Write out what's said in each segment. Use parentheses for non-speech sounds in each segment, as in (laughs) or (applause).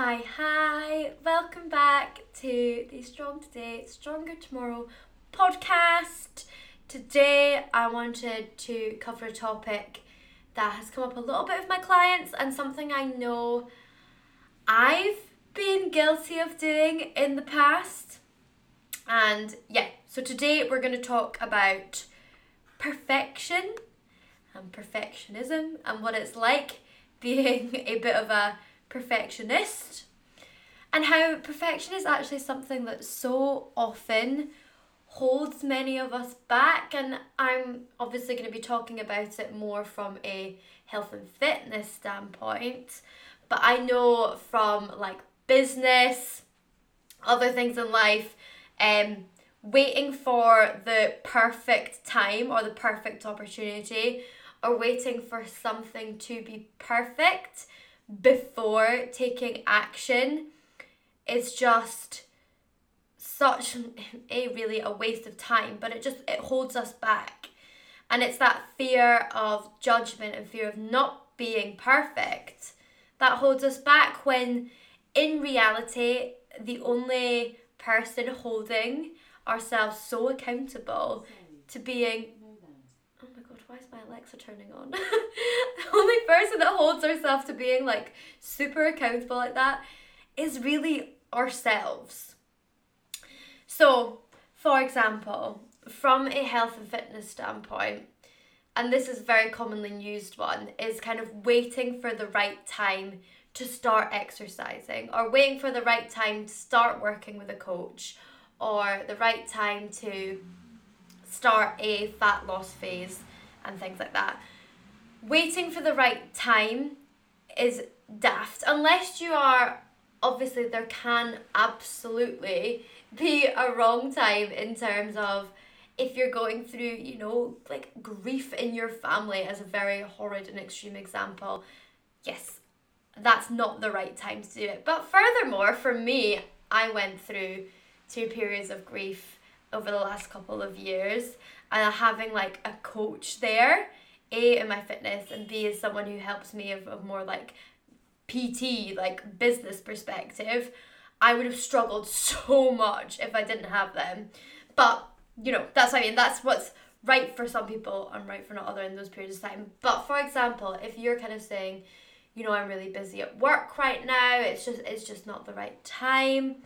Hi, hi, welcome back to the Strong Today, Stronger Tomorrow podcast. Today, I wanted to cover a topic that has come up a little bit with my clients and something I know I've been guilty of doing in the past. And yeah, so today we're going to talk about perfection and perfectionism and what it's like (laughs) being a bit of a perfectionist. And how perfection is actually something that so often holds many of us back and I'm obviously going to be talking about it more from a health and fitness standpoint but I know from like business other things in life um waiting for the perfect time or the perfect opportunity or waiting for something to be perfect before taking action is just such a really a waste of time but it just it holds us back. And it's that fear of judgment and fear of not being perfect that holds us back when in reality the only person holding ourselves so accountable to being why is my alexa turning on. (laughs) The only person that holds ourselves to being like super accountable like that is really ourselves. So for example from a health and fitness standpoint and this is very commonly used one is kind of waiting for the right time to start exercising or waiting for the right time to start working with a coach or the right time to start a fat loss phase and things like that. Waiting for the right time is daft unless you are obviously there can absolutely be a wrong time in terms of if you're going through, you know, like grief in your family as a very horrid and extreme example. Yes, that's not the right time to do it. But furthermore, for me, I went through two periods of grief over the last couple of years and having like a coach there. A in my fitness and b as someone who helps me of, of more like pt like business perspective. I would have struggled (laughs) so much if i didn't have them. But you know that's what i mean. That's what's right for some people and right for not other in those periods of time. But for example if you're kind of saying you know i'm really busy at work right now. It's just it's just not the right time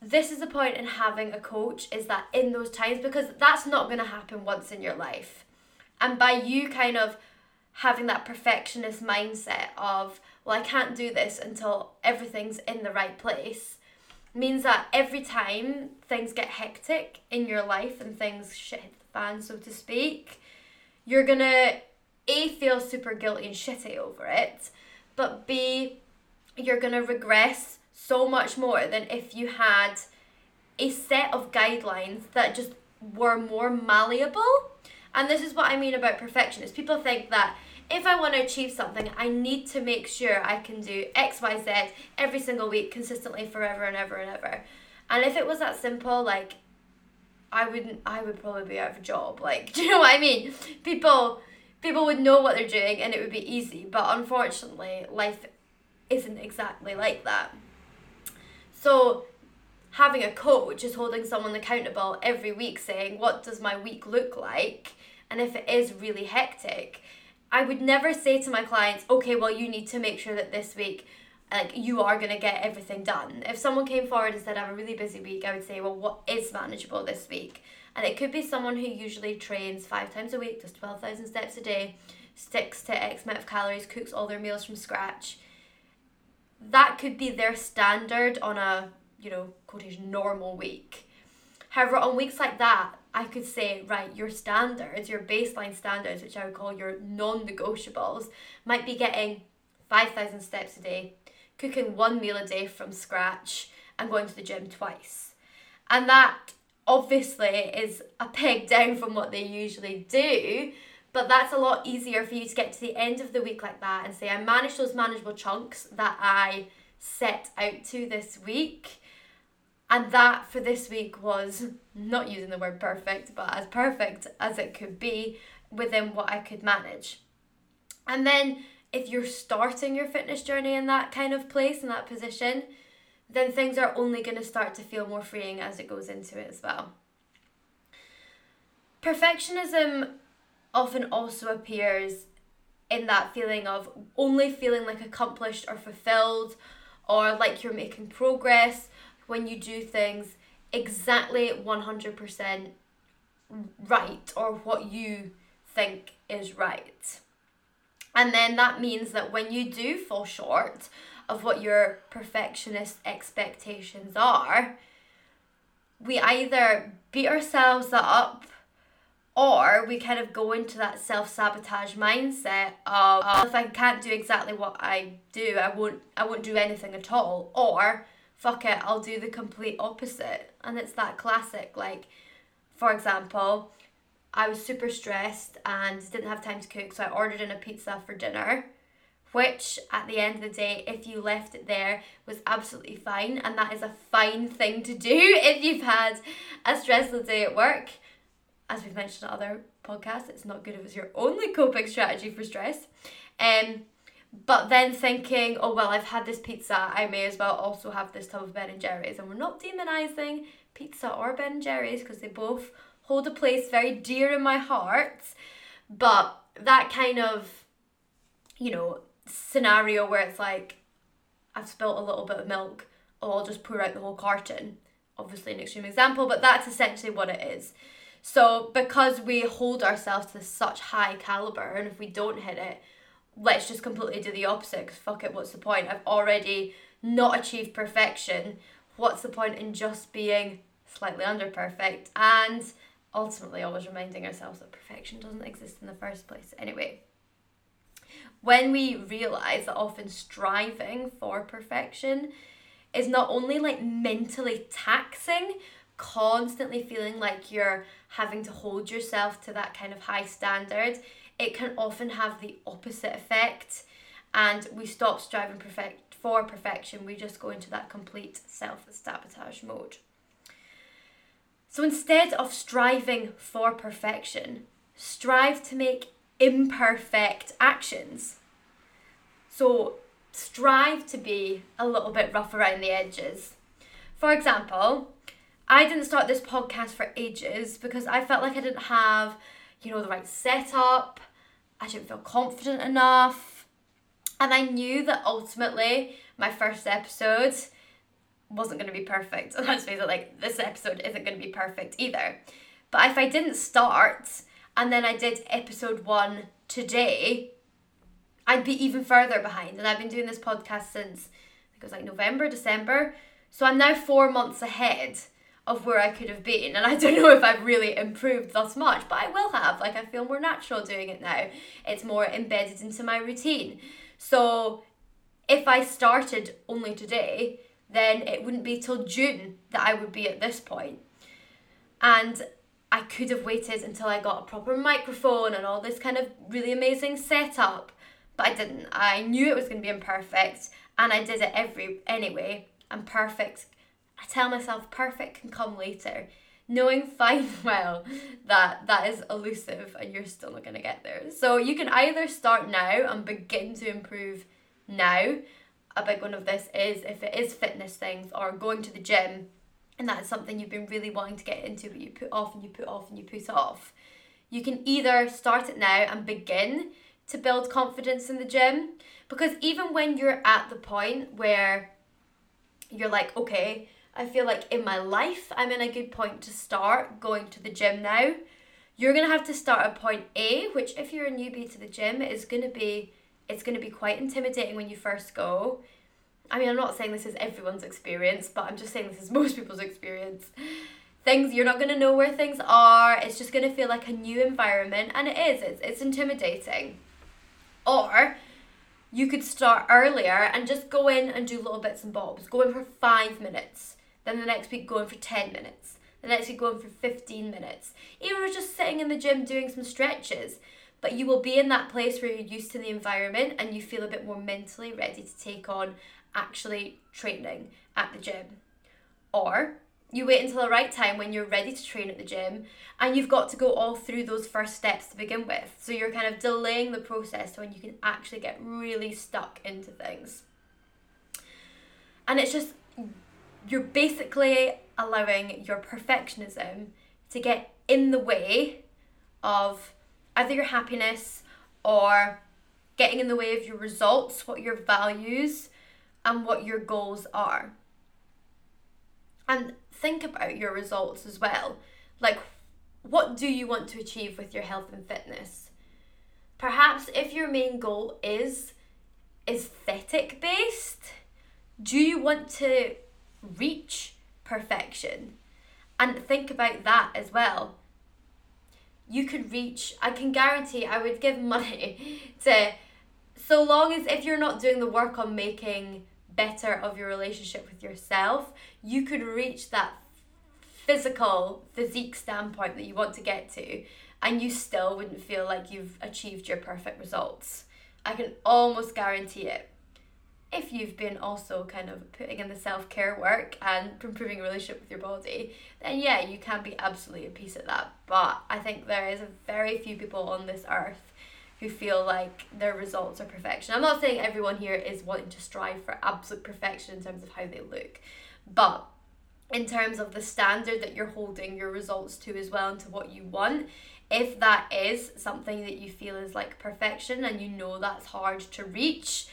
this is the point in having a coach is that in those times because that's not going to happen once in your life. And by you kind of having that perfectionist mindset of well i can't do this until everything's in the right place means that every time things get hectic in your life and things shit hit the fan so to speak you're gonna a feel super guilty and shitty over it but b you're gonna regress so much more than if you had a set of guidelines that just were more malleable. And this is what I mean about perfectionists. People think that if I want to achieve something, I need to make sure I can do X, Y, Z every single week consistently forever and ever and ever. And if it was that simple, like I wouldn't I would probably be out of a job. (laughs) Like, do you know what I mean? People people would know what they're doing and it would be easy. But unfortunately, life isn't exactly like that. So having a coach is holding someone accountable every week saying, What does my week look like? And if it is really hectic, I would never say to my clients, Okay, well, you need to make sure that this week like you are going to get everything done. If someone came forward and said I have a really busy week, I would say, well, what is manageable this week? And it could be someone who usually trains five times a week, does 12,000 steps a day, sticks to X amount of calories, cooks all their meals from scratch that could be their standard on a, you know, quotation normal week. However, on weeks like that, I could say, right, your standards, your baseline standards, which I would call your non negotiables, might be getting 5,000 steps a day, cooking one meal a day from scratch, and going to the gym twice. And that obviously is a peg (laughs) down from what they usually do, but that's a lot easier for you to get to the end of the week like that and say, I managed those manageable chunks that I set out to this week. And that for this week was not using the word perfect, but as perfect as it could be within what I could manage. And then if you're starting your fitness journey in that kind of place, in that position, then things are only going to start to feel more freeing as it goes into it as well. Perfectionism often also appears in that feeling of only feeling like accomplished or fulfilled or like you're making progress when you do things exactly 100% right or what you think is right. And then that means that when you do fall short of what your perfectionist expectations are, we either beat ourselves up or we kind of go into that self-sabotage mindset of oh, if I can't do exactly what I do, I won't I won't do anything at all. Or fuck it, I'll do the complete opposite. And it's that classic like for example, I was super stressed and didn't have time to cook, so I ordered in a pizza for dinner, which at the end of the day, if you left it there, was absolutely fine. And that is a fine thing to do (laughs) if you've had a stressful day at work. As we've mentioned in other podcasts, it's not good if it's your only coping strategy for stress. Um, but then thinking, oh well, I've had this pizza, I may as well also have this tub of Ben and Jerry's. And we're not demonizing pizza or Ben and Jerry's because they both hold a place very dear in my heart. But that kind of, you know, scenario where it's like, I've spilt a little bit of milk, oh, I'll just pour out the whole carton. Obviously, an extreme example, but that's essentially what it is. So, because we hold ourselves to such high caliber, and if we don't hit it, let's just completely do the opposite. Because fuck it, what's the point? I've already not achieved perfection. What's the point in just being slightly under perfect? And ultimately always reminding ourselves that perfection doesn't exist in the first place. Anyway, when we realize that often striving for perfection is not only like mentally taxing, constantly feeling like you're having to hold yourself to that kind of high standard, it can often have the opposite effect and we stop striving perfect for perfection we just go into that complete self-sabotage mode so instead of striving for perfection, strive to make imperfect actions. So strive to be a little bit rough around the edges. For example, I didn't start this podcast for ages because I felt like I didn't have, you know, the right setup. I didn't feel confident enough. And I knew that ultimately my first episode wasn't going to be perfect. And (laughs) let's face it, like this episode isn't going to be perfect either. But if I didn't start and then I did episode one today, I'd be even further behind. And I've been doing this podcast since I think it was like November, December. So I'm now four months ahead of where I could have been. And I don't know if I've really improved thus much, but I will have. Like I feel more natural doing it now. It's more embedded into my routine. So if I started only today, then it wouldn't be till June that I would be at this point. And I could have waited until I got a proper microphone and all this kind of really amazing setup, but I didn't. I knew it was going to be imperfect and I did it every anyway. And perfect. I tell myself perfect can come later, knowing fine (laughs) well that that is elusive and you're still not going to get there. So you can either start now and begin to improve now. A big one of this is if it is fitness things or going to the gym and that is something you've been really wanting to get into but you put off and you put off and you put off. You can either start it now and begin to build confidence in the gym because even when you're at the point where you're like okay I feel like in my life I'm in a good point to start going to the gym now you're going to have to start at point A which if you're a newbie to the gym is going to be it's going to be quite intimidating when you first go. I mean, I'm not saying this is everyone's experience, but I'm just saying this is (laughs) most people's experience. Things you're not going to know where things are. It's just going to feel like a new environment, and it is. It's it's intimidating. Or you could start earlier and just go in and do little bits and bobs. Go in for five minutes. Then the next week going for ten minutes. The next week going for fifteen minutes. Even just sitting in the gym doing some stretches but you will be in that place where you're used to the environment and you feel a bit more mentally ready to take on actually training at the gym. Or you wait until the right time when you're ready to train at the gym and you've got to go all through those first steps to begin with. So you're kind of delaying the process to when you can actually get really stuck into things. And it's just, you're basically allowing your perfectionism to get in the way of either your happiness or getting in the way of your results, what your values and what your goals are. And think about your results as well. Like, what do you want to achieve with your health and fitness? Perhaps if your main goal is aesthetic based, do you want to reach perfection? And think about that as well. You could reach, I can guarantee I would give (laughs) money to, so long as if you're not doing the work on making better of your relationship with yourself, you could reach that physical physique standpoint that you want to get to and you still wouldn't feel like you've achieved your perfect results. I can almost guarantee it. If you've been also kind of putting in the self care work and improving your relationship with your body, then yeah, you can be absolutely a piece at that. But I think there is a very few people on this earth who feel like their results are perfection. I'm not saying everyone here is wanting to strive for absolute perfection in terms of how they look, but in terms of the standard that you're holding your results to as well and to what you want if that is something that you feel is like perfection and you know that's hard to reach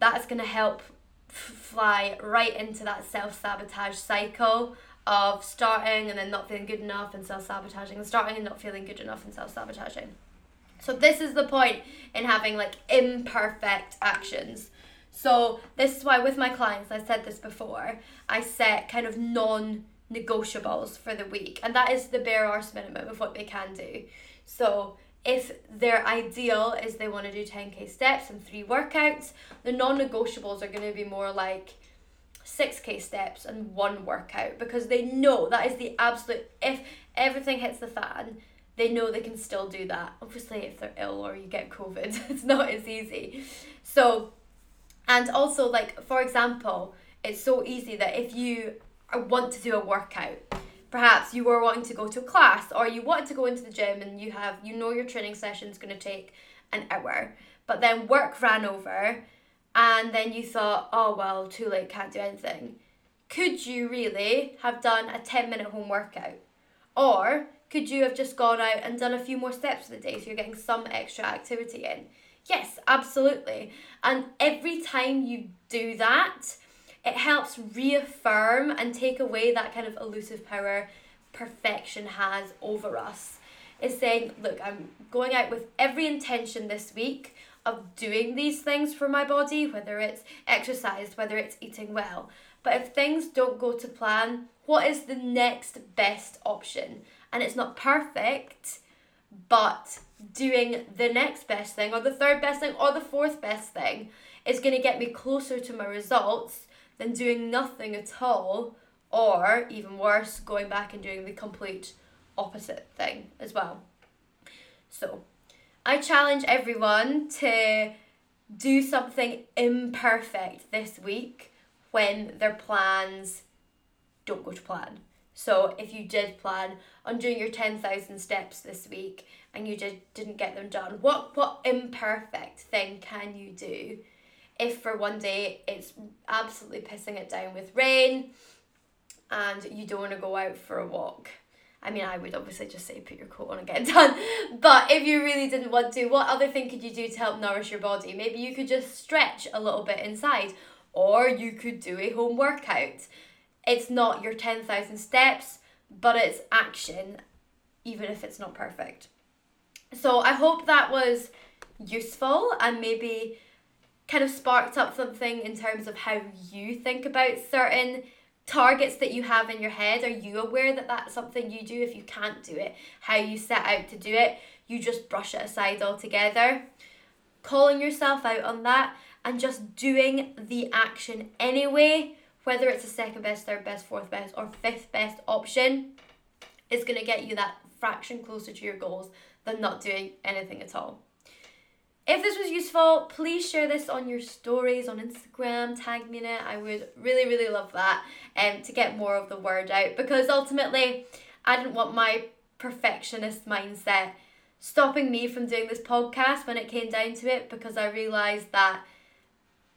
that's going to help f- fly right into that self-sabotage cycle of starting and then not feeling good enough and self-sabotaging and starting and not feeling good enough and self-sabotaging so this is the point in having like imperfect actions so this is why with my clients, I said this before, I set kind of non negotiables for the week. And that is the bare arse minimum of what they can do. So if their ideal is they want to do 10k steps and three workouts, the non negotiables are going to be more like 6k steps and one workout because they know that is the absolute, if everything hits the fan, they know they can still do that. Obviously, if they're ill or you get COVID, (laughs) it's not as easy. So and also, like, for example, it's so easy that if you want to do a workout, perhaps you were wanting to go to class or you wanted to go into the gym and you have, you know, your training session is going to take an hour, but then work ran over and then you thought, oh, well, too late, can't do anything. Could you really have done a 10 minute home workout? Or could you have just gone out and done a few more steps for the day so you're getting some extra activity in? Yes, absolutely. And every time you do that, it helps reaffirm and take away that kind of elusive power perfection has over us. Is saying, look, I'm going out with every intention this week of doing these things for my body, whether it's exercise, whether it's eating well. But if things don't go to plan, what is the next best option? And it's not perfect, but doing the next best thing or the third best thing or the fourth best thing is going to get me closer to my results than doing nothing at all or even worse going back and doing the complete opposite thing as well. So i challenge everyone to do something imperfect this week when their plans don't go to plan. So if you did plan on doing your 10,000 steps this week and you did, didn't get them done, what, what imperfect thing can you do if for one day it's absolutely pissing it down with rain and you don't want to go out for a walk? I mean, I would obviously just say put your coat on and get (laughs) it done. But if you really didn't want to, what other thing could you do to help nourish your body? Maybe you could just stretch a little bit inside, or you could do a home workout it's not your 10,000 steps, but it's action, even if it's not perfect. So I hope that was useful and maybe kind of sparked up something in terms of how you think about certain targets that you have in your head. Are you aware that that's something you do? If you can't do it, how you set out to do it, you just brush it aside altogether. Calling yourself out on that and just doing the action anyway whether it's the second best, third best, fourth best, or fifth best option, is going to get you that fraction closer to your goals than not doing anything at all. If this was useful, please share this on your stories on Instagram, tag me in it. I would really, really love that um, to get more of the word out because ultimately I didn't want my perfectionist mindset stopping me from doing this podcast when it came down to it because I realised that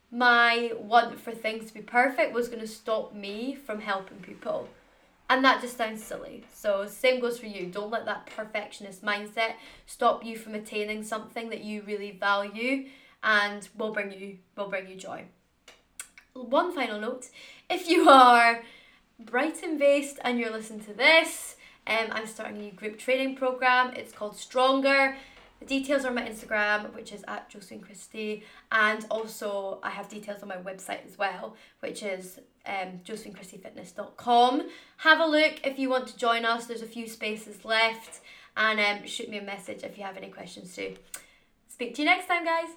my want for things to be perfect was going to stop me from helping people. And that just sounds silly. So same goes for you. Don't let that perfectionist mindset stop you from attaining something that you really value and will bring you will bring you joy. One final note, if you are Brighton based and you're listening to this, um, I'm starting a new group training program. It's called Stronger. The details are on my Instagram, which is at Josephine Christie, and also I have details on my website as well, which is um, josephinechristiefitness.com. Have a look if you want to join us. There's a few spaces left, and um, shoot me a message if you have any questions too. Speak to you next time, guys.